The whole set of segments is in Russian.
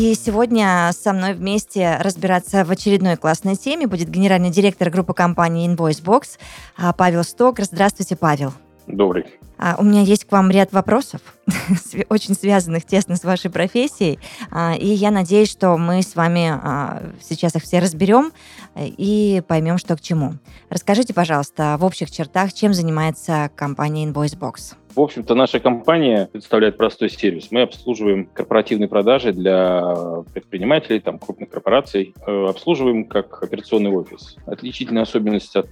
И сегодня со мной вместе разбираться в очередной классной теме будет генеральный директор группы компании Invoicebox а, Павел Стокер. Здравствуйте, Павел. Добрый. А, У меня есть к вам ряд вопросов, очень связанных тесно с вашей профессией, А, и я надеюсь, что мы с вами а, сейчас их все разберем э, и поймем, что к чему. Расскажите, пожалуйста, в общих чертах, чем занимается компания Invoicebox? В общем-то, наша компания представляет простой сервис. Мы обслуживаем корпоративные продажи для предпринимателей, там, крупных корпораций. Э, Обслуживаем как операционный офис. Отличительная особенность от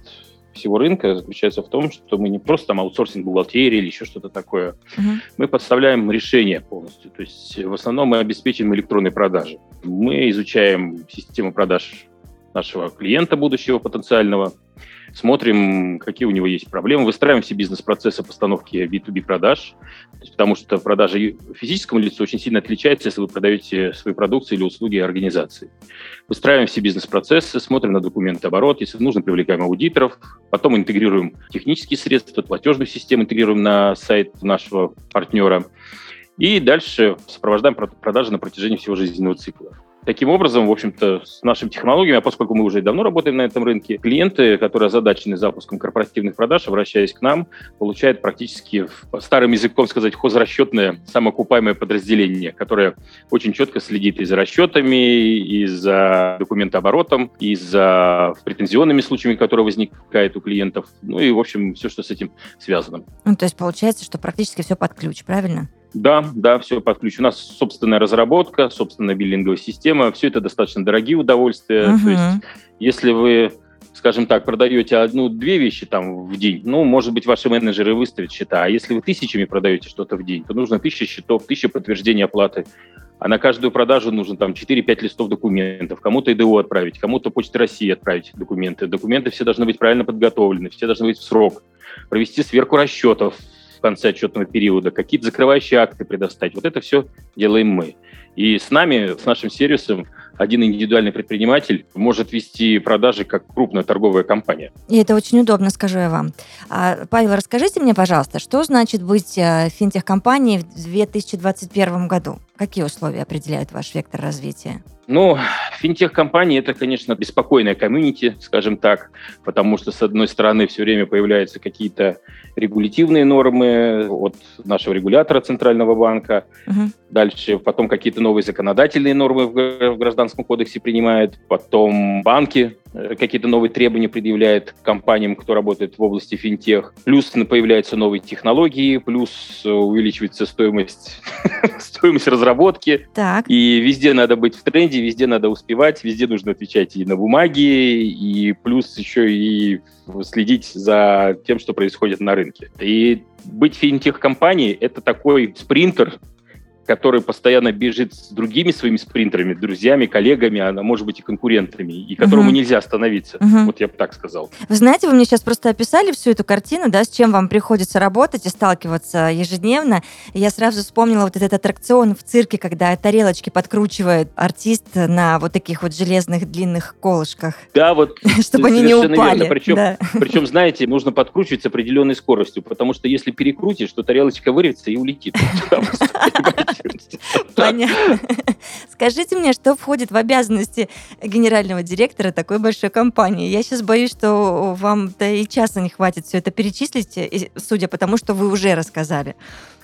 всего рынка заключается в том, что мы не просто там аутсорсинг бухгалтерии или еще что-то такое. Мгм. Мы подставляем решение полностью. То есть в основном мы обеспечиваем электронные продажи. Мы изучаем систему продаж нашего клиента будущего потенциального, смотрим, какие у него есть проблемы, выстраиваем все бизнес-процессы постановки B2B продаж, потому что продажа физическому лицу очень сильно отличается, если вы продаете свои продукции или услуги организации. Выстраиваем все бизнес-процессы, смотрим на документы оборот, если нужно, привлекаем аудиторов, потом интегрируем технические средства, платежную систему интегрируем на сайт нашего партнера, и дальше сопровождаем продажи на протяжении всего жизненного цикла. Таким образом, в общем-то, с нашими технологиями, а поскольку мы уже давно работаем на этом рынке, клиенты, которые озадачены запуском корпоративных продаж, обращаясь к нам, получают практически, старым языком сказать, хозрасчетное самоокупаемое подразделение, которое очень четко следит и за расчетами, и за документооборотом, и за претензионными случаями, которые возникают у клиентов, ну и, в общем, все, что с этим связано. Ну, то есть получается, что практически все под ключ, правильно? Да, да, все под ключ. У нас собственная разработка, собственная биллинговая система. Все это достаточно дорогие удовольствия. Мгм. То есть, если вы, скажем так, продаете одну-две вещи там в день, ну, может быть, ваши менеджеры выставят счета. А если вы тысячами продаете что-то в день, то нужно тысяча счетов, тысяча подтверждений оплаты. А на каждую продажу нужно там 4-5 листов документов. Кому-то ИДО отправить, кому-то Почта России отправить документы. Документы все должны быть правильно подготовлены, все должны быть в срок. Провести сверку расчетов в конце отчетного периода, какие-то закрывающие акты предоставить. Вот это все делаем мы. И с нами, с нашим сервисом, один индивидуальный предприниматель может вести продажи как крупная торговая компания. И это очень удобно, скажу я вам. А, Павел, расскажите мне, пожалуйста, что значит быть э, финтех-компанией в 2021 году? Какие условия определяют ваш вектор развития? Ну, финтех-компании – это, конечно, беспокойная комьюнити, скажем так, потому что, с одной стороны, все время появляются какие-то регулятивные нормы от нашего регулятора Центрального банка, Мгм. дальше потом какие-то новые законодательные нормы в в Гражданском кодексе принимают, потом банки какие-то новые требования предъявляют компаниям, кто работает в области финтех, плюс появляются новые технологии, плюс э, увеличивается стоимость, стоимость разработки, Так, и везде надо быть в тренде, везде надо успевать, везде нужно отвечать и на бумаге, и плюс еще и следить за тем, что происходит на рынке. И быть финтех-компанией – это такой спринтер, который постоянно бежит с другими своими спринтерами, друзьями, коллегами, а может быть и конкурентами, и которому Мгм. нельзя остановиться. Мгм. Вот я бы так сказал. Вы знаете, вы мне сейчас просто описали всю эту картину, да, с чем вам приходится работать и сталкиваться ежедневно. Я сразу вспомнила вот этот аттракцион в цирке, когда тарелочки подкручивает артист на вот таких вот железных длинных колышках, Да, вот чтобы они не упали. Причем Да. Причем, знаете, нужно подкручивать с определенной скоростью, потому что если перекрутишь, то тарелочка вырвется и улетит. Понятно. Скажите мне, что входит в обязанности генерального директора такой большой компании? Я сейчас боюсь, что вам-то и часа не хватит все это перечислить, судя по тому, что вы уже рассказали.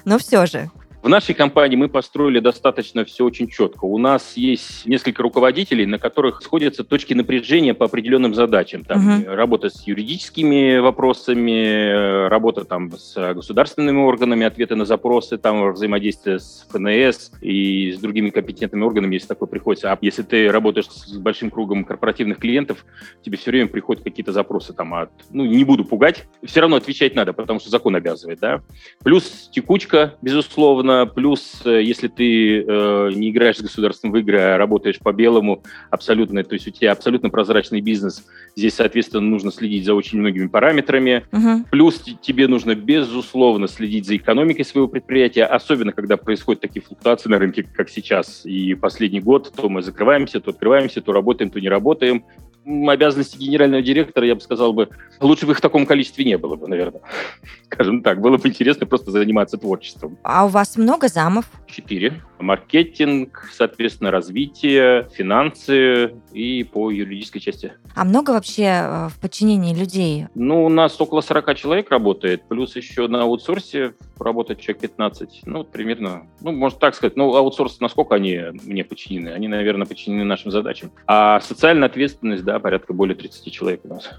Но все же. В нашей компании мы построили достаточно все очень четко. У нас есть несколько руководителей, на которых сходятся точки напряжения по определенным задачам. Там Мгм. работа с юридическими вопросами, э, работа там с государственными органами, ответы на запросы, там взаимодействие с ФНС и с другими компетентными органами, если такое приходится. А если ты работаешь с большим кругом корпоративных клиентов, тебе все время приходят какие-то запросы там от, ну, не буду пугать, все равно отвечать надо, потому что закон обязывает, да. Плюс текучка, безусловно, безусловно. Плюс, э, если ты э, не играешь с государством в игры, а работаешь по-белому, абсолютно, то есть у тебя абсолютно прозрачный бизнес, здесь, соответственно, нужно следить за очень многими параметрами. Угу. Плюс тебе нужно, безусловно, следить за экономикой своего предприятия, особенно когда происходят такие флуктуации на рынке, как сейчас. И последний год, то мы закрываемся, то открываемся, то работаем, то не работаем обязанности генерального директора, я бы сказал бы, лучше бы их в таком количестве не было бы, наверное. Скажем так, было бы интересно просто заниматься творчеством. А у вас много замов? Четыре. Маркетинг, соответственно, развитие, финансы и по юридической части. А много вообще э, в подчинении людей? Ну, у нас около 40 человек работает, плюс еще на аутсорсе работает человек 15. Ну, примерно, ну, можно так сказать. Ну, аутсорс, насколько они мне подчинены? Они, наверное, подчинены нашим задачам. А социальная ответственность, да, порядка более 30 человек у нас.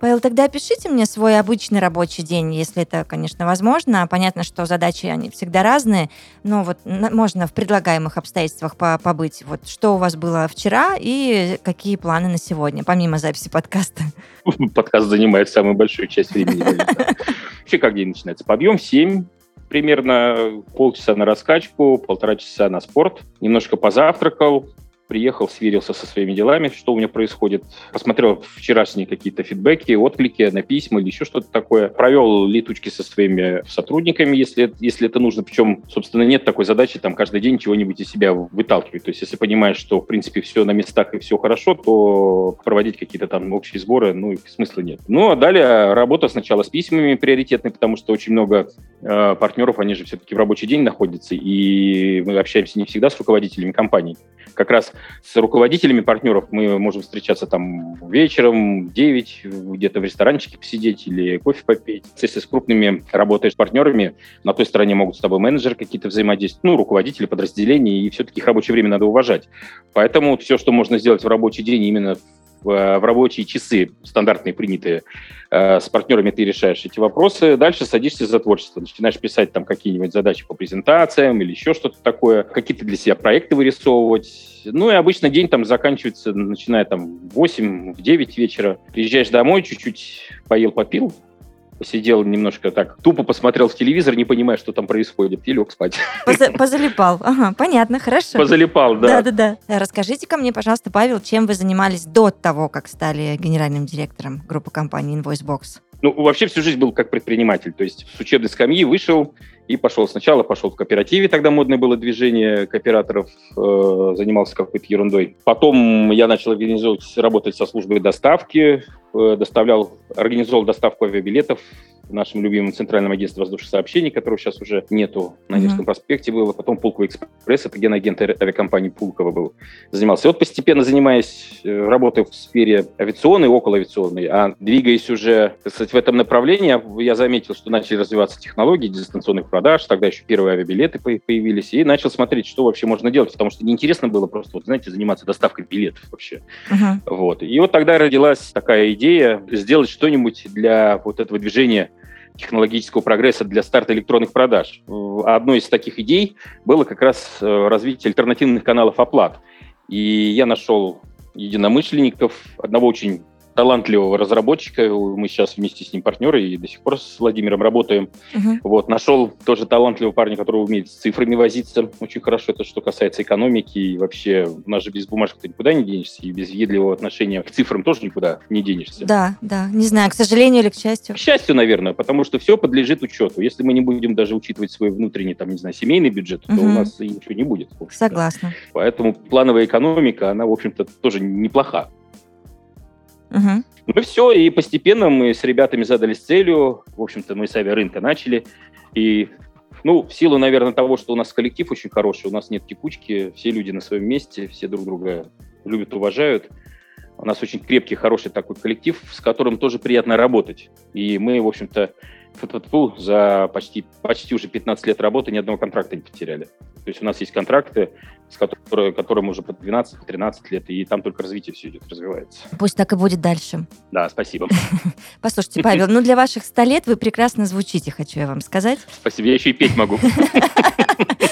Павел, тогда опишите мне свой обычный рабочий день, если это, конечно, возможно. Понятно, что задачи, они всегда разные, но вот можно в предлагаемых обстоятельствах побыть. Вот что у вас было вчера и какие планы на сегодня, помимо записи подкаста? Подкаст занимает самую большую часть времени. Вообще, как день начинается? Подъем в 7, примерно полчаса на раскачку, полтора часа на спорт, немножко позавтракал, приехал, сверился со своими делами, что у меня происходит, посмотрел вчерашние какие-то фидбэки, отклики на письма или еще что-то такое, провел летучки со своими сотрудниками, если, если это нужно, причем, собственно, нет такой задачи там каждый день чего-нибудь из себя выталкивать, то есть если понимаешь, что, в принципе, все на местах и все хорошо, то проводить какие-то там общие сборы, ну, смысла нет. Ну, а далее работа сначала с письмами приоритетной, потому что очень много э, партнеров, они же все-таки в рабочий день находятся, и мы общаемся не всегда с руководителями компаний, как раз с руководителями партнеров мы можем встречаться там вечером, 9, где-то в ресторанчике посидеть или кофе попить. Если с крупными работаешь партнерами, на той стороне могут с тобой менеджеры какие-то взаимодействовать, ну, руководители подразделений, и все-таки их рабочее время надо уважать. Поэтому все, что можно сделать в рабочий день именно в, в рабочие часы, стандартные, принятые, э, с партнерами ты решаешь эти вопросы. Дальше садишься за творчество, начинаешь писать там какие-нибудь задачи по презентациям или еще что-то такое, какие-то для себя проекты вырисовывать. Ну и обычно день там заканчивается, начиная там в 8, в 9 вечера. Приезжаешь домой, чуть-чуть поел, попил, посидел немножко так, тупо посмотрел в телевизор, не понимая, что там происходит, и лег спать. Поза- позалипал. Ага, понятно, хорошо. Позалипал, да. Да-да-да. Расскажите-ка мне, пожалуйста, Павел, чем вы занимались до того, как стали генеральным директором группы компании InvoiceBox? Ну, вообще всю жизнь был как предприниматель, то есть с учебной скамьи вышел и пошел. Сначала пошел в кооперативе, тогда модное было движение кооператоров, э, занимался какой-то ерундой. Потом я начал организовывать, работать со службой доставки, э, доставлял, организовал доставку авиабилетов в нашем любимом Центральном агентстве воздушных сообщений, которого сейчас уже нету, на Невском mm-hmm. проспекте было, потом Пулковый экспресс, это генагент авиакомпании Пулково был, занимался. И вот постепенно занимаясь, э, работая в сфере авиационной, около авиационной, а двигаясь уже, сказать, в этом направлении, я заметил, что начали развиваться технологии дистанционных продаж, тогда еще первые авиабилеты появились, и начал смотреть, что вообще можно делать, потому что неинтересно было просто, вот, знаете, заниматься доставкой билетов вообще. Uh-huh. Вот. И вот тогда родилась такая идея сделать что-нибудь для вот этого движения технологического прогресса для старта электронных продаж. Одной из таких идей было как раз э, развитие альтернативных каналов оплат. И я нашел единомышленников, одного очень талантливого разработчика. Мы сейчас вместе с ним партнеры и до сих пор с Владимиром работаем. Uh-huh. Вот, нашел тоже талантливого парня, который умеет с цифрами возиться очень хорошо. Это что касается экономики и вообще у нас же без бумажек ты никуда не денешься, и без въедливого отношения к цифрам тоже никуда не денешься. Да, да. Не знаю, к сожалению или к счастью. К счастью, наверное, потому что все подлежит учету. Если мы не будем даже учитывать свой внутренний, там, не знаю, семейный бюджет, uh-huh. то у нас ничего не будет. Согласна. Поэтому плановая экономика, она, в общем-то, тоже неплоха. Угу. Ну и все, и постепенно мы с ребятами задались целью, в общем-то, мы с авиарынка начали, и, ну, в силу, наверное, того, что у нас коллектив очень хороший, у нас нет текучки, все люди на своем месте, все друг друга любят, уважают, у нас очень крепкий, хороший такой коллектив, с которым тоже приятно работать. И мы, в общем-то, за почти, почти уже 15 лет работы ни одного контракта не потеряли. То есть у нас есть контракты, с которыми, которым уже по 12-13 лет, и там только развитие все идет, развивается. Пусть так и будет дальше. Да, спасибо. Послушайте, Павел, ну для ваших 100 лет вы прекрасно звучите, хочу я вам сказать. Спасибо, я еще и петь могу.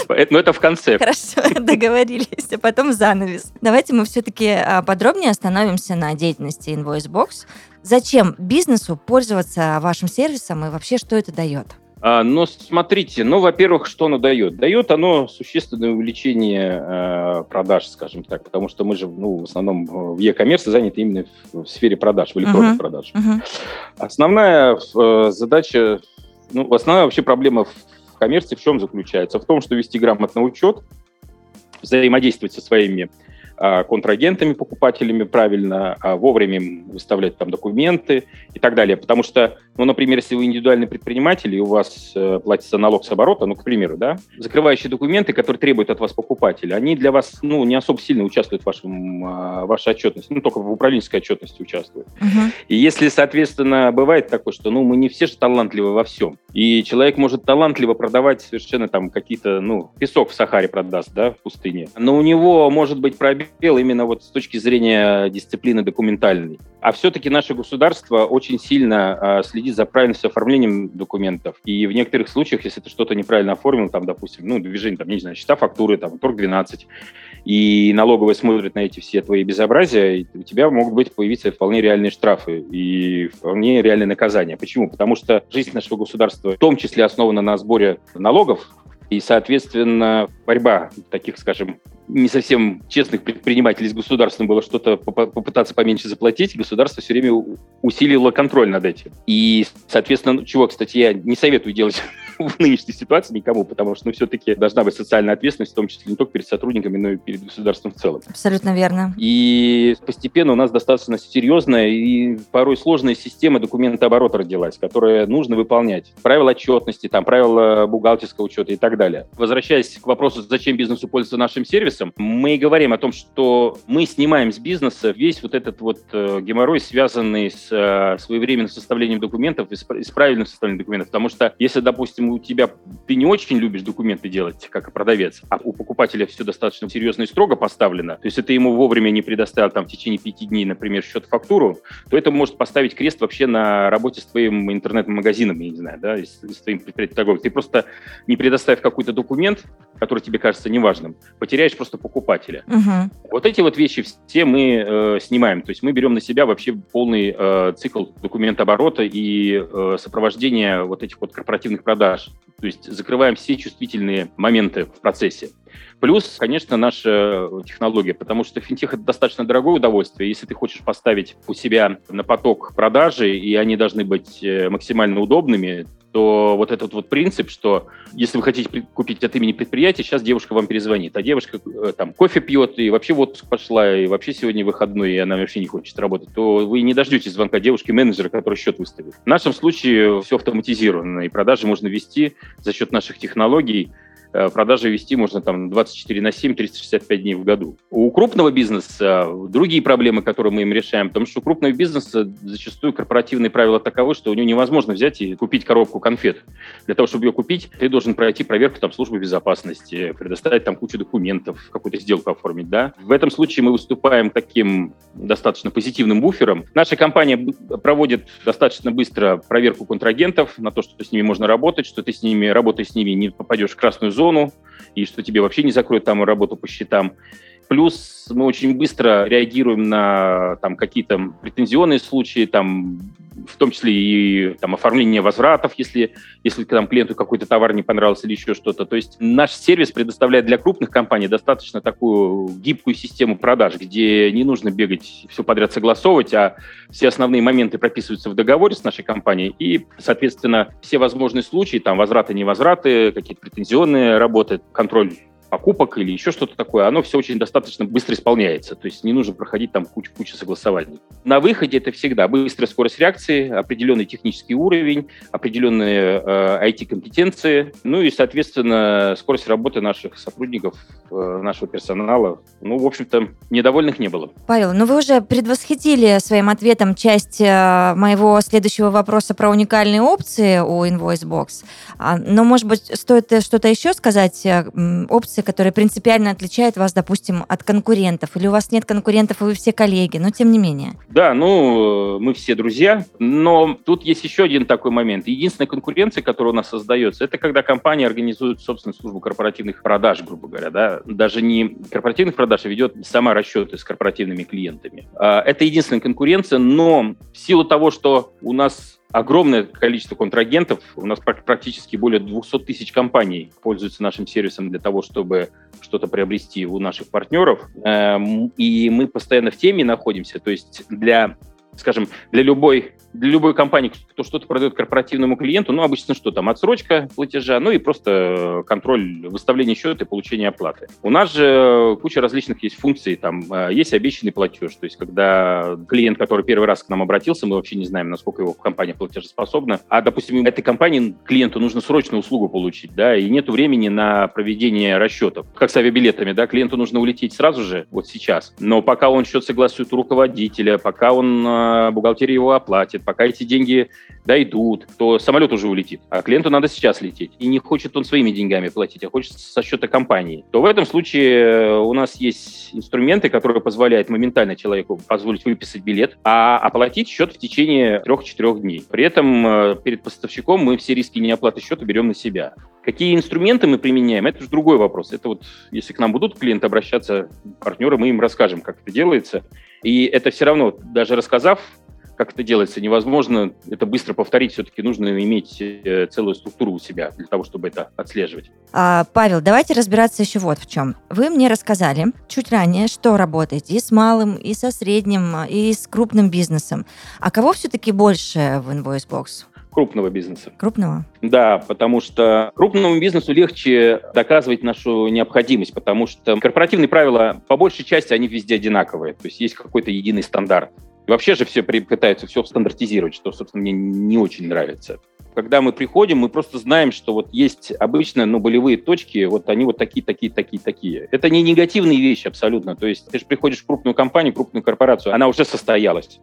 Но это в конце. Хорошо, договорились. А потом занавес. Давайте мы все-таки а, подробнее остановимся на деятельности InvoiceBox. Зачем бизнесу пользоваться вашим сервисом и вообще что это дает? А, но смотрите, ну, во-первых, что оно дает? Дает оно существенное увеличение э, продаж, скажем так, потому что мы же, ну, в основном в e-commerce заняты именно в, сфере продаж, в электронных uh-huh. продажах. Uh-huh. Основная э, задача, ну, основная вообще проблема в коммерции в чем заключается? В том, что вести грамотный учет, взаимодействовать со своими контрагентами, покупателями правильно, а вовремя выставлять там документы и так далее. Потому что, ну, например, если вы индивидуальный предприниматель, и у вас э, платится налог с оборота, ну, к примеру, да, закрывающие документы, которые требуют от вас покупателя, они для вас, ну, не особо сильно участвуют в вашем, э, вашей отчетности, ну, только в управленческой отчетности участвуют. Uh-huh. И если, соответственно, бывает такое, что, ну, мы не все же талантливы во всем, и человек может талантливо продавать совершенно там какие-то, ну, песок в Сахаре продаст, да, в пустыне, но у него может быть пробег успел именно вот с точки зрения дисциплины документальной. А все-таки наше государство очень сильно э, следит за правильностью оформлением документов. И в некоторых случаях, если ты что-то неправильно оформил, там, допустим, ну, движение, там, не знаю, счета, фактуры, там, торг-12, и налоговая смотрит на эти все твои безобразия, у тебя могут быть появиться вполне реальные штрафы и вполне реальные наказания. Почему? Потому что жизнь нашего государства в том числе основана на сборе налогов, и, соответственно, борьба таких, скажем, не совсем честных предпринимателей с государством было что-то попытаться поменьше заплатить, государство все время усилило контроль над этим. И, соответственно, ну, чего, кстати, я не советую делать в нынешней ситуации никому, потому что, ну, все-таки должна быть социальная ответственность, в том числе не только перед сотрудниками, но и перед государством в целом. Абсолютно верно. И постепенно у нас достаточно серьезная и порой сложная система документооборота родилась, которая нужно выполнять. Правила отчетности, там, правила бухгалтерского учета и так далее. Возвращаясь к вопросу, зачем бизнесу пользоваться нашим сервисом, мы говорим о том, что мы снимаем с бизнеса весь вот этот вот э, геморрой, связанный с э, своевременным составлением документов и с, с правильным составлением документов. Потому что если, допустим, у тебя ты не очень любишь документы делать, как продавец, а у покупателя все достаточно серьезно и строго поставлено, то есть если ты ему вовремя не предоставил там в течение пяти дней, например, счет-фактуру, то это может поставить крест вообще на работе с твоим интернет-магазином, я не знаю, да, с, с твоим предприятием торговым. Ты просто не предоставив какой-то документ, который тебе кажется неважным, потеряешь просто покупателя. Угу. Вот эти вот вещи все мы э, снимаем, то есть мы берем на себя вообще полный э, цикл документооборота и э, сопровождения вот этих вот корпоративных продаж То есть закрываем все чувствительные моменты в процессе. Плюс, конечно, наша технология, потому что финтех — это достаточно дорогое удовольствие. Если ты хочешь поставить у себя на поток продажи, и они должны быть э, максимально удобными, то вот этот вот принцип, что если вы хотите купить от имени предприятия, сейчас девушка вам перезвонит, а девушка э, там кофе пьет и вообще в отпуск пошла, и вообще сегодня выходной, и она вообще не хочет работать, то вы не дождетесь звонка девушки-менеджера, который счет выставит. В нашем случае все автоматизировано, и продажи можно вести за счет наших технологий, Э, продажи вести можно там 24 на 7, 365 дней в году. У крупного бизнеса другие проблемы, которые мы им решаем, потому что у крупного бизнеса зачастую корпоративные правила таковы, что у него невозможно взять и купить коробку конфет. Для того, чтобы ее купить, ты должен пройти проверку там службы безопасности, предоставить там кучу документов, какую-то сделку оформить, да. В этом случае мы выступаем таким достаточно позитивным буфером. Наша компания проводит достаточно быстро проверку контрагентов на то, что с ними можно работать, что ты с ними, работая с ними, не попадешь в красную зону, и что тебе вообще не закроют там работу по счетам. Плюс мы очень быстро реагируем на там, какие-то претензионные случаи, там, в том числе и там, оформление возвратов, если, если там, клиенту какой-то товар не понравился или еще что-то. То есть наш сервис предоставляет для крупных компаний достаточно такую гибкую систему продаж, где не нужно бегать все подряд согласовывать, а все основные моменты прописываются в договоре с нашей компанией, и, соответственно, все возможные случаи, там, возвраты, невозвраты, какие-то претензионные работы, контроль покупок или еще что-то такое, оно все очень достаточно быстро исполняется. То есть не нужно проходить там кучу-кучу согласований. На выходе это всегда быстрая скорость реакции, определенный технический уровень, определенные э, IT-компетенции, ну и, соответственно, скорость работы наших сотрудников, э, нашего персонала. Ну, в общем-то, недовольных не было. Павел, ну вы уже предвосхитили своим ответом часть э, моего следующего вопроса про уникальные опции у InvoiceBox. А, но, может быть, стоит что-то еще сказать? Э, опции позиции, которая принципиально отличает вас, допустим, от конкурентов? Или у вас нет конкурентов, и вы все коллеги, но тем не менее? Да, ну, мы все друзья, но тут есть еще один такой момент. Единственная конкуренция, которая у нас создается, это когда компания организует собственную службу корпоративных продаж, грубо говоря, да, даже не корпоративных продаж, а ведет сама расчеты с корпоративными клиентами. А, это единственная конкуренция, но в силу того, что у нас огромное количество контрагентов. У нас практически более 200 тысяч компаний пользуются нашим сервисом для того, чтобы что-то приобрести у наших партнеров. Эм, и мы постоянно в теме находимся. То есть для скажем, для любой, для любой компании, кто что-то продает корпоративному клиенту, ну, обычно что там, отсрочка платежа, ну и просто контроль выставления счета и получения оплаты. У нас же куча различных есть функций, там, э, есть обещанный платеж, то есть когда клиент, который первый раз к нам обратился, мы вообще не знаем, насколько его компания платежеспособна, а, допустим, этой компании клиенту нужно срочно услугу получить, да, и нет времени на проведение расчетов, как с авиабилетами, да, клиенту нужно улететь сразу же, вот сейчас, но пока он счет согласует у руководителя, пока он э, бухгалтерия его оплатит, пока эти деньги дойдут, то самолет уже улетит, а клиенту надо сейчас лететь. И не хочет он своими деньгами платить, а хочет со счета компании. То в этом случае э, у нас есть инструменты, которые позволяют моментально человеку позволить выписать билет, а оплатить счет в течение трех-четырех дней. При этом э, перед поставщиком мы все риски неоплаты счета берем на себя. Какие инструменты мы применяем, это уже другой вопрос. Это вот, если к нам будут клиенты обращаться, партнеры, мы им расскажем, как это делается. И это все равно, даже рассказав, как это делается, невозможно это быстро повторить. Все-таки нужно иметь э, целую структуру у себя для того, чтобы это отслеживать. А, Павел, давайте разбираться еще вот в чем. Вы мне рассказали чуть ранее, что работаете и с малым, и со средним, и с крупным бизнесом. А кого все-таки больше в InvoiceBox? крупного бизнеса. Крупного? Да, потому что крупному бизнесу легче доказывать нашу необходимость, потому что корпоративные правила, по большей части, они везде одинаковые. То есть есть какой-то единый стандарт. Вообще же все пытаются все стандартизировать, что, собственно, мне не очень нравится. Когда мы приходим, мы просто знаем, что вот есть обычно, ну, болевые точки, вот они вот такие, такие, такие, такие. Это не негативные вещи абсолютно. То есть ты же приходишь в крупную компанию, крупную корпорацию, она уже состоялась.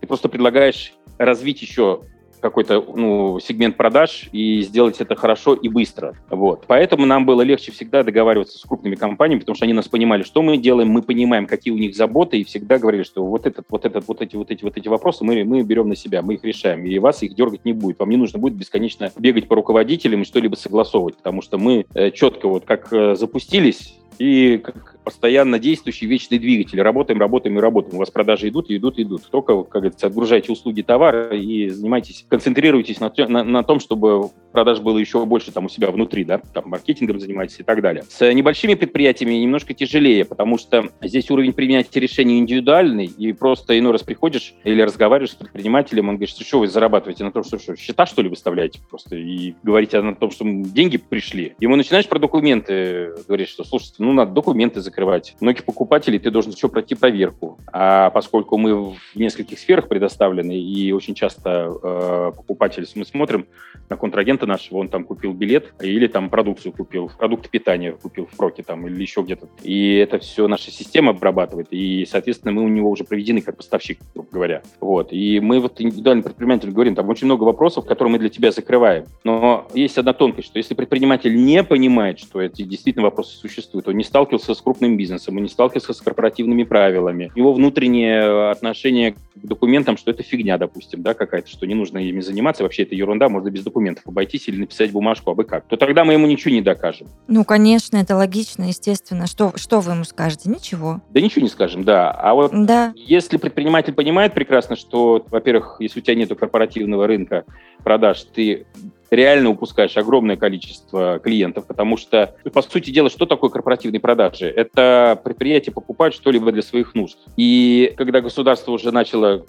Ты просто предлагаешь развить еще какой-то ну, сегмент продаж и сделать это хорошо и быстро. Вот. Поэтому нам было легче всегда договариваться с крупными компаниями, потому что они нас понимали, что мы делаем, мы понимаем, какие у них заботы, и всегда говорили, что вот этот, вот этот, вот эти, вот эти, вот эти вопросы мы, мы берем на себя, мы их решаем, и вас их дергать не будет. Вам не нужно будет бесконечно бегать по руководителям и что-либо согласовывать, потому что мы э, четко вот как э, запустились, и как постоянно действующий вечный двигатель. Работаем, работаем и работаем. У вас продажи идут, и идут, идут. Только, как говорится, отгружайте услуги товара и занимайтесь, концентрируйтесь на, на, на том, чтобы продаж было еще больше там у себя внутри, да, там маркетингом занимайтесь и так далее. С небольшими предприятиями немножко тяжелее, потому что здесь уровень принятия решений индивидуальный, и просто иной раз приходишь или разговариваешь с предпринимателем, он говорит, что что вы зарабатываете на том, что, что счета, что ли, выставляете просто, и говорите о том, что деньги пришли. Ему начинаешь про документы говорить, что, слушайте, ну, надо документы закрывать. Многих покупателей ты должен еще пройти проверку. А поскольку мы в нескольких сферах предоставлены, и очень часто э, покупатели, мы смотрим на контрагента нашего, он там купил билет или там продукцию купил, продукты питания купил в проке там или еще где-то. И это все наша система обрабатывает, и, соответственно, мы у него уже проведены как поставщик, грубо говоря. Вот. И мы вот индивидуальным предпринимателям говорим, там очень много вопросов, которые мы для тебя закрываем. Но есть одна тонкость, что если предприниматель не понимает, что эти действительно вопросы существуют, не сталкивался с крупным бизнесом, не сталкивался с корпоративными правилами. Его внутреннее отношение к документам, что это фигня, допустим, да, какая-то, что не нужно ими заниматься, вообще это ерунда, можно без документов обойтись или написать бумажку, а бы как, то тогда мы ему ничего не докажем. Ну, конечно, это логично, естественно. Что, что вы ему скажете? Ничего. Да ничего не скажем, да. А вот да. если предприниматель понимает прекрасно, что, во-первых, если у тебя нет корпоративного рынка продаж, ты реально упускаешь огромное количество клиентов, потому что, по сути дела, что такое корпоративные продажи? Это предприятие покупает что-либо для своих нужд. И когда государство уже начало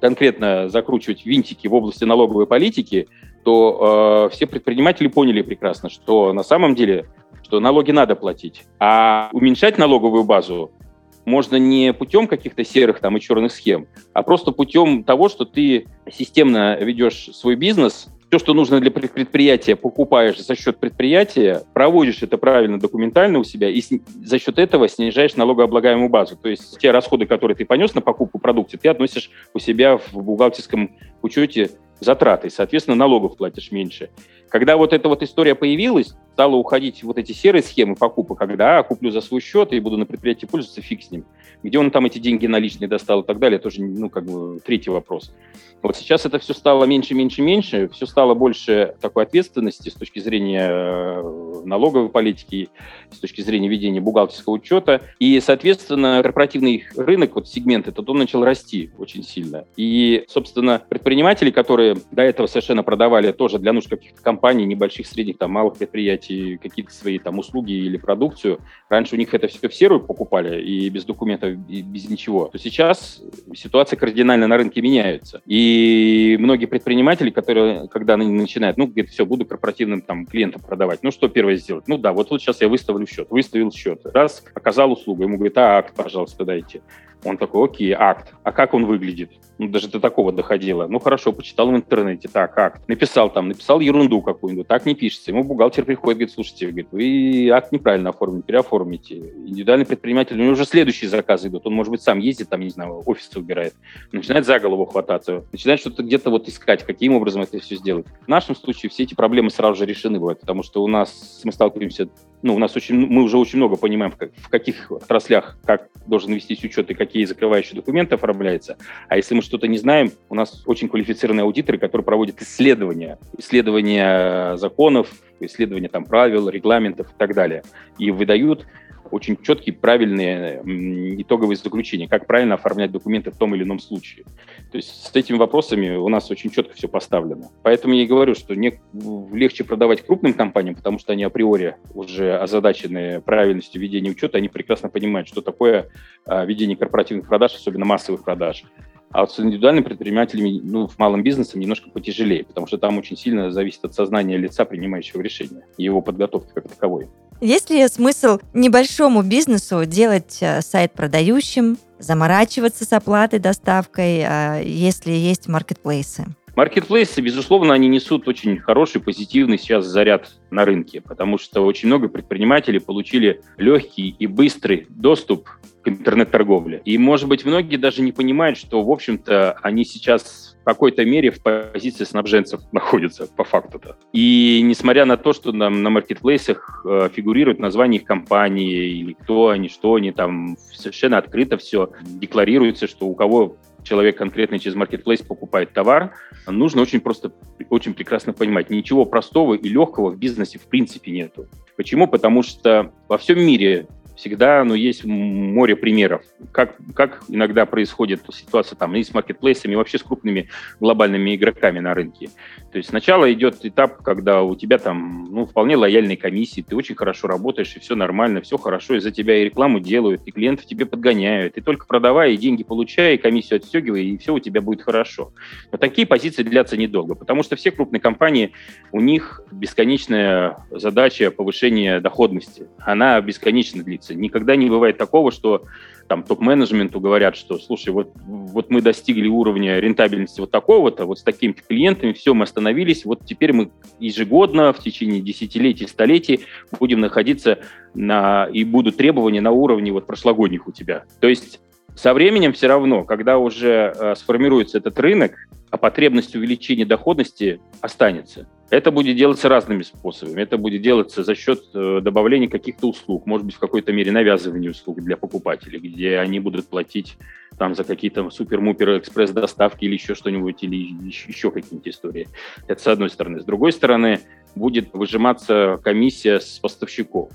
конкретно закручивать винтики в области налоговой политики, то э, все предприниматели поняли прекрасно, что на самом деле, что налоги надо платить, а уменьшать налоговую базу можно не путем каких-то серых там и черных схем, а просто путем того, что ты системно ведешь свой бизнес, все, что нужно для предприятия, покупаешь за счет предприятия, проводишь это правильно документально у себя и за счет этого снижаешь налогооблагаемую базу. То есть те расходы, которые ты понес на покупку продукции, ты относишь у себя в бухгалтерском учете затраты, соответственно, налогов платишь меньше. Когда вот эта вот история появилась, стало уходить вот эти серые схемы покупок, когда а, куплю за свой счет и буду на предприятии пользоваться, фиг с ним. Где он там эти деньги наличные достал и так далее, тоже, ну, как бы, третий вопрос. Вот сейчас это все стало меньше, меньше, меньше, все стало больше такой ответственности с точки зрения э, налоговой политики, с точки зрения ведения бухгалтерского учета. И, соответственно, корпоративный рынок, вот сегмент этот, он начал расти очень сильно. И, собственно, предприниматели, которые до этого совершенно продавали тоже для нужд каких-то компаний, небольших, средних, там, малых предприятий, какие-то свои там услуги или продукцию, раньше у них это все в серую покупали и без документов, без ничего, то сейчас ситуация кардинально на рынке меняется. И многие предприниматели, которые, когда они начинают, ну, говорят, все, буду корпоративным там клиентам продавать, ну, что первое сделать? Ну, да, вот, вот сейчас я выставлю счет. Выставил счет. Раз, оказал услугу. Ему говорит, а акт, пожалуйста, дайте. Он такой, окей, акт. А как он выглядит? Ну, даже до такого доходило. Ну, хорошо, почитал в интернете. Так, акт. Написал там, написал ерунду какую-нибудь. Так не пишется. Ему бухгалтер приходит, говорит, слушайте, говорит, вы акт неправильно оформили, переоформите. Индивидуальный предприниматель, у него уже следующие заказы идут. Он, может быть, сам ездит, там, не знаю, офисы убирает. Начинает за голову хвататься. Начинает что-то где-то вот искать, каким образом это все сделать. В нашем случае все эти проблемы сразу же решены бывают, потому что у нас мы сталкиваемся ну, у нас очень, мы уже очень много понимаем, в каких отраслях как должен вестись учет и какие закрывающие документы оформляются. А если мы что-то не знаем, у нас очень квалифицированные аудиторы, которые проводят исследования, исследования законов, исследования там правил, регламентов и так далее, и выдают очень четкие, правильные итоговые заключения, как правильно оформлять документы в том или ином случае. То есть с этими вопросами у нас очень четко все поставлено. Поэтому я и говорю, что не, легче продавать крупным компаниям, потому что они априори уже озадачены правильностью ведения учета, они прекрасно понимают, что такое а, ведение корпоративных продаж, особенно массовых продаж. А вот с индивидуальными предпринимателями, ну, в малом бизнесе немножко потяжелее, потому что там очень сильно зависит от сознания лица, принимающего решение, и его подготовки как таковой. Есть ли смысл небольшому бизнесу делать э, сайт продающим, заморачиваться с оплатой, доставкой, а, если есть маркетплейсы? Маркетплейсы, безусловно, они несут очень хороший, позитивный сейчас заряд на рынке, потому что очень много предпринимателей получили легкий и быстрый доступ к интернет-торговле. И, может быть, многие даже не понимают, что, в общем-то, они сейчас в какой-то мере в позиции снабженцев находятся, по факту-то. И несмотря на то, что нам на маркетплейсах э, фигурирует название их компании, или кто они, что они, там совершенно открыто все декларируется, что у кого человек конкретно через маркетплейс покупает товар, нужно очень просто, очень прекрасно понимать, ничего простого и легкого в бизнесе в принципе нету. Почему? Потому что во всем мире всегда ну, есть море примеров, как, как иногда происходит ситуация там и с маркетплейсами, и вообще с крупными глобальными игроками на рынке. То есть сначала идет этап, когда у тебя там ну, вполне лояльные комиссии, ты очень хорошо работаешь, и все нормально, все хорошо, и за тебя и рекламу делают, и клиентов тебе подгоняют, и только продавая, и деньги получая, и комиссию отстегивая, и все у тебя будет хорошо. Но такие позиции длятся недолго, потому что все крупные компании, у них бесконечная задача повышения доходности. Она бесконечно длится. Никогда не бывает такого, что там топ-менеджменту говорят, что, слушай, вот, вот мы достигли уровня рентабельности вот такого-то, вот с такими клиентами, все, мы остановились, вот теперь мы ежегодно в течение десятилетий, столетий будем находиться на, и будут требования на уровне вот прошлогодних у тебя. То есть со временем все равно, когда уже э, сформируется этот рынок, а потребность увеличения доходности останется. Это будет делаться разными способами. Это будет делаться за счет э, добавления каких-то услуг, может быть, в какой-то мере навязывания услуг для покупателей, где они будут платить там за какие-то супер-мупер экспресс-доставки или еще что-нибудь, или еще какие-нибудь истории. Это с одной стороны. С другой стороны, будет выжиматься комиссия с поставщиков.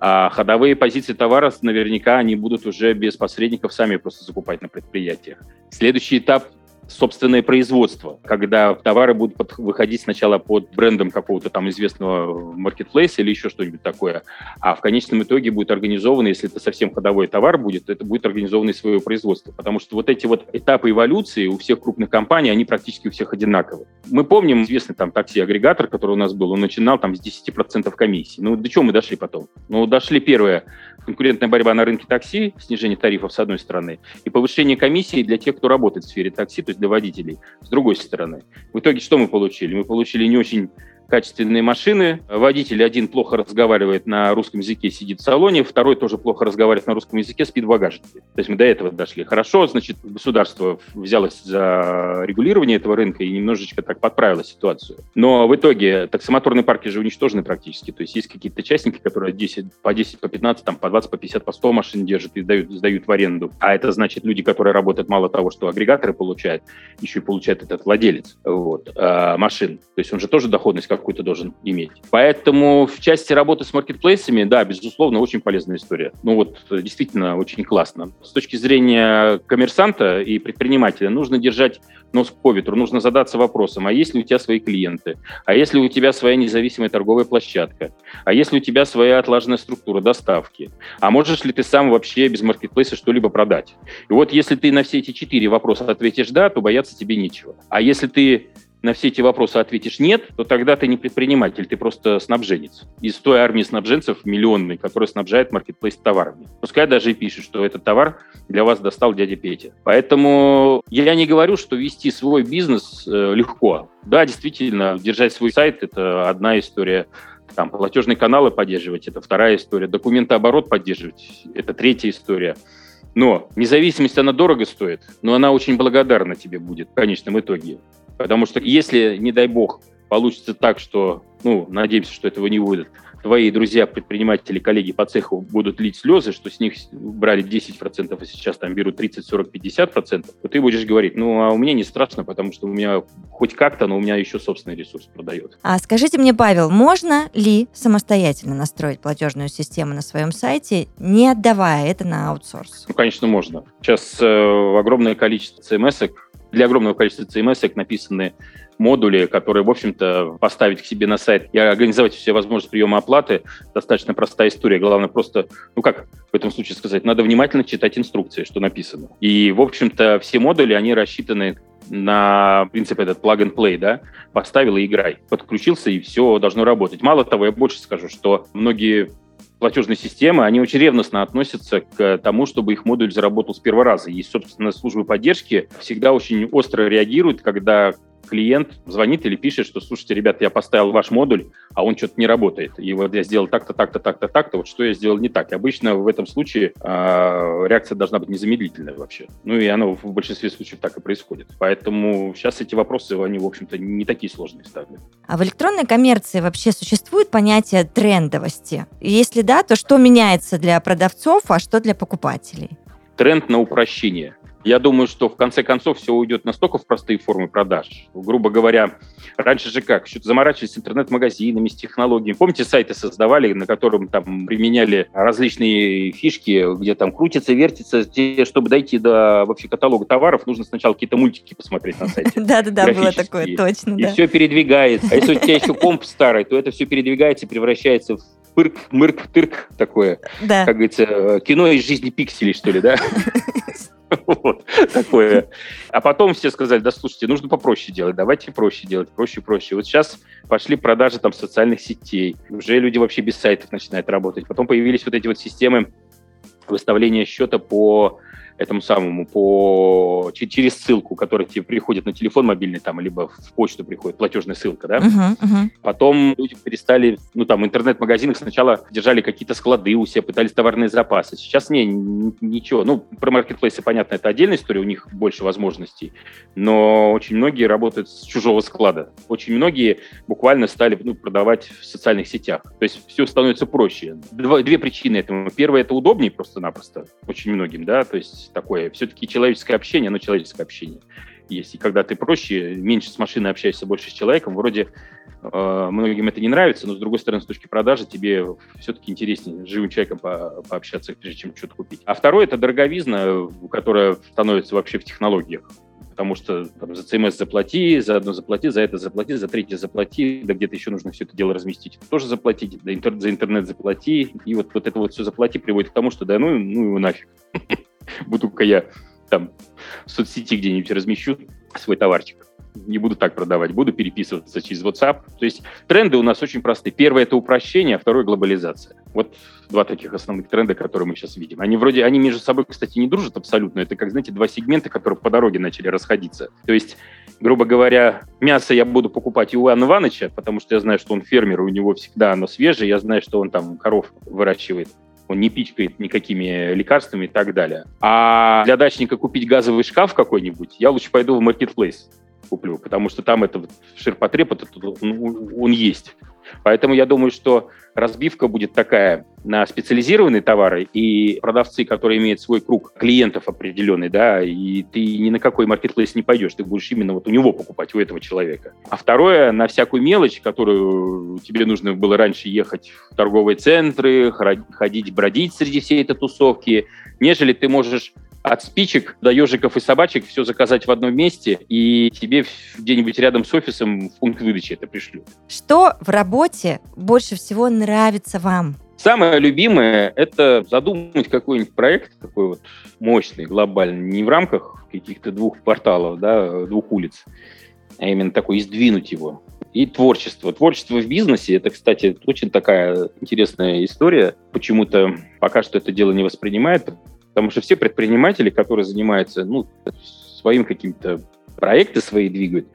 А ходовые позиции товара наверняка они будут уже без посредников сами просто закупать на предприятиях. Следующий этап собственное производство, когда товары будут под, выходить сначала под брендом какого-то там известного маркетплейса или еще что-нибудь такое, а в конечном итоге будет организовано, если это совсем ходовой товар будет, это будет организовано свое производство. Потому что вот эти вот этапы эволюции у всех крупных компаний, они практически у всех одинаковы. Мы помним известный там такси-агрегатор, который у нас был, он начинал там с 10% комиссии. Ну, до чего мы дошли потом? Ну, дошли первое, конкурентная борьба на рынке такси, снижение тарифов с одной стороны, и повышение комиссии для тех, кто работает в сфере такси, то есть для водителей, с другой стороны. В итоге что мы получили? Мы получили не очень качественные машины. Водитель один плохо разговаривает на русском языке, сидит в салоне, второй тоже плохо разговаривает на русском языке, спит в багажнике. То есть мы до этого дошли. Хорошо, значит, государство взялось за регулирование этого рынка и немножечко так подправило ситуацию. Но в итоге таксомоторные парки же уничтожены практически. То есть есть какие-то частники, которые 10, по 10, по 15, там, по 20, по 50, по 100 машин держат и сдают, сдают в аренду. А это значит люди, которые работают мало того, что агрегаторы получают, еще и получает этот владелец вот, э, машин. То есть он же тоже доходность какую-то должен иметь. Поэтому в части работы с маркетплейсами, да, безусловно, очень полезная история. Ну вот, действительно, очень классно. С точки зрения коммерсанта и предпринимателя нужно держать нос по ветру, нужно задаться вопросом, а есть ли у тебя свои клиенты, а есть ли у тебя своя независимая торговая площадка, а есть ли у тебя своя отлаженная структура доставки, а можешь ли ты сам вообще без маркетплейса что-либо продать. И вот если ты на все эти четыре вопроса ответишь «да», то бояться тебе нечего. А если ты на все эти вопросы ответишь «нет», то тогда ты не предприниматель, ты просто снабженец. Из той армии снабженцев миллионной, которая снабжает маркетплейс товарами. Пускай даже и пишет, что этот товар для вас достал дядя Петя. Поэтому я не говорю, что вести свой бизнес э, легко. Да, действительно, держать свой сайт – это одна история. Там, платежные каналы поддерживать – это вторая история. Документооборот поддерживать – это третья история. Но независимость, она дорого стоит, но она очень благодарна тебе будет в конечном итоге. Потому что если, не дай бог, получится так, что, ну, надеемся, что этого не будет, твои друзья, предприниматели, коллеги по цеху будут лить слезы, что с них брали 10%, а сейчас там берут 30, 40, 50%, то ты будешь говорить, ну, а у меня не страшно, потому что у меня хоть как-то, но у меня еще собственный ресурс продает. А скажите мне, Павел, можно ли самостоятельно настроить платежную систему на своем сайте, не отдавая это на аутсорс? Ну, конечно, можно. Сейчас э, огромное количество CMS, для огромного количества CMS написаны модули, которые, в общем-то, поставить к себе на сайт и организовать все возможности приема оплаты, достаточно простая история. Главное просто, ну как в этом случае сказать, надо внимательно читать инструкции, что написано. И, в общем-то, все модули, они рассчитаны на принцип этот plug and play, да, поставил и играй. Подключился, и все должно работать. Мало того, я больше скажу, что многие платежные системы, они очень ревностно относятся к тому, чтобы их модуль заработал с первого раза. И, собственно, службы поддержки всегда очень остро реагируют, когда клиент звонит или пишет, что, слушайте, ребята, я поставил ваш модуль, а он что-то не работает. И вот я сделал так-то, так-то, так-то, так-то, вот что я сделал не так. И обычно в этом случае э, реакция должна быть незамедлительная вообще. Ну и оно в большинстве случаев так и происходит. Поэтому сейчас эти вопросы, они, в общем-то, не такие сложные стали. А в электронной коммерции вообще существует понятие трендовости? Если да, то что меняется для продавцов, а что для покупателей? Тренд на упрощение. Я думаю, что в конце концов все уйдет настолько в простые формы продаж. Грубо говоря, раньше же как? Что-то заморачивались с интернет-магазинами, с технологиями. Помните, сайты создавали, на котором там применяли различные фишки, где там крутится, вертится, чтобы дойти до вообще каталога товаров, нужно сначала какие-то мультики посмотреть на сайте. Да-да-да, было такое, точно. И все передвигается. А если у тебя еще комп старый, то это все передвигается и превращается в пырк, мырк, тырк такое. Да. Как говорится, кино из жизни пикселей, что ли, да? Вот, такое. А потом все сказали, да, слушайте, нужно попроще делать, давайте проще делать, проще, проще. Вот сейчас пошли продажи там социальных сетей, уже люди вообще без сайтов начинают работать. Потом появились вот эти вот системы выставления счета по этому самому по через ссылку, которая тебе приходит на телефон мобильный там, либо в почту приходит платежная ссылка, да. Uh-huh, uh-huh. Потом люди перестали, ну там интернет-магазинах сначала держали какие-то склады у себя, пытались товарные запасы. Сейчас не, ничего. Ну про маркетплейсы понятно, это отдельная история, у них больше возможностей, но очень многие работают с чужого склада. Очень многие буквально стали ну, продавать в социальных сетях. То есть все становится проще. Два, две причины этому. Первое это удобнее просто-напросто очень многим, да, то есть такое. Все-таки человеческое общение, оно человеческое общение есть. И когда ты проще, меньше с машиной общаешься, больше с человеком, вроде э, многим это не нравится, но с другой стороны, с точки продажи тебе все-таки интереснее с живым человеком по пообщаться, прежде чем что-то купить. А второе – это дороговизна, которая становится вообще в технологиях потому что там, за CMS заплати, за одно заплати, за это заплати, за третье заплати, да где-то еще нужно все это дело разместить, тоже заплатить, да интер, за интернет заплати, и вот, вот это вот все заплати приводит к тому, что да ну, ну его нафиг. Буду-ка я там в соцсети где-нибудь размещу свой товарчик. Не буду так продавать, буду переписываться через WhatsApp. То есть тренды у нас очень простые. Первое – это упрощение, а второе – глобализация. Вот два таких основных тренда, которые мы сейчас видим. Они вроде, они между собой, кстати, не дружат абсолютно. Это как, знаете, два сегмента, которые по дороге начали расходиться. То есть грубо говоря, мясо я буду покупать у Ивана Ивановича, потому что я знаю, что он фермер, у него всегда оно свежее, я знаю, что он там коров выращивает он не пичкает никакими лекарствами и так далее. А для дачника купить газовый шкаф какой-нибудь, я лучше пойду в маркетплейс куплю, потому что там это ширпотреб, это, он, он есть. Поэтому я думаю, что разбивка будет такая на специализированные товары и продавцы, которые имеют свой круг клиентов определенный, да, и ты ни на какой маркетплейс не пойдешь, ты будешь именно вот у него покупать, у этого человека. А второе, на всякую мелочь, которую тебе нужно было раньше ехать в торговые центры, ходить, бродить среди всей этой тусовки, нежели ты можешь от спичек до ежиков и собачек все заказать в одном месте, и тебе где-нибудь рядом с офисом в пункт выдачи это пришлют. Что в работе больше всего нравится вам? Самое любимое – это задумать какой-нибудь проект такой вот мощный, глобальный, не в рамках каких-то двух порталов, да, двух улиц, а именно такой, издвинуть его. И творчество. Творчество в бизнесе – это, кстати, очень такая интересная история. Почему-то пока что это дело не воспринимает, Потому что все предприниматели, которые занимаются ну, своим каким-то проекты свои двигают,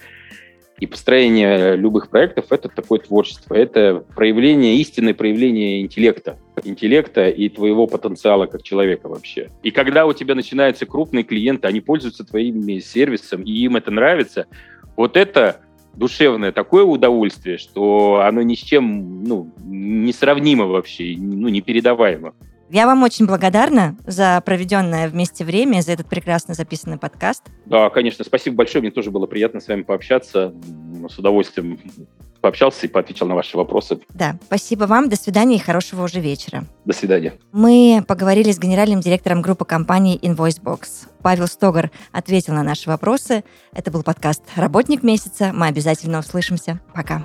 и построение любых проектов – это такое творчество. Это проявление, истинное проявление интеллекта. Интеллекта и твоего потенциала как человека вообще. И когда у тебя начинаются крупные клиенты, они пользуются твоим сервисом, и им это нравится, вот это душевное такое удовольствие, что оно ни с чем ну, не сравнимо вообще, ну, непередаваемо. Я вам очень благодарна за проведенное вместе время, за этот прекрасно записанный подкаст. Да, конечно, спасибо большое. Мне тоже было приятно с вами пообщаться. С удовольствием пообщался и поотвечал на ваши вопросы. Да, спасибо вам. До свидания и хорошего уже вечера. До свидания. Мы поговорили с генеральным директором группы компании InvoiceBox. Павел Стогар ответил на наши вопросы. Это был подкаст «Работник месяца». Мы обязательно услышимся. Пока.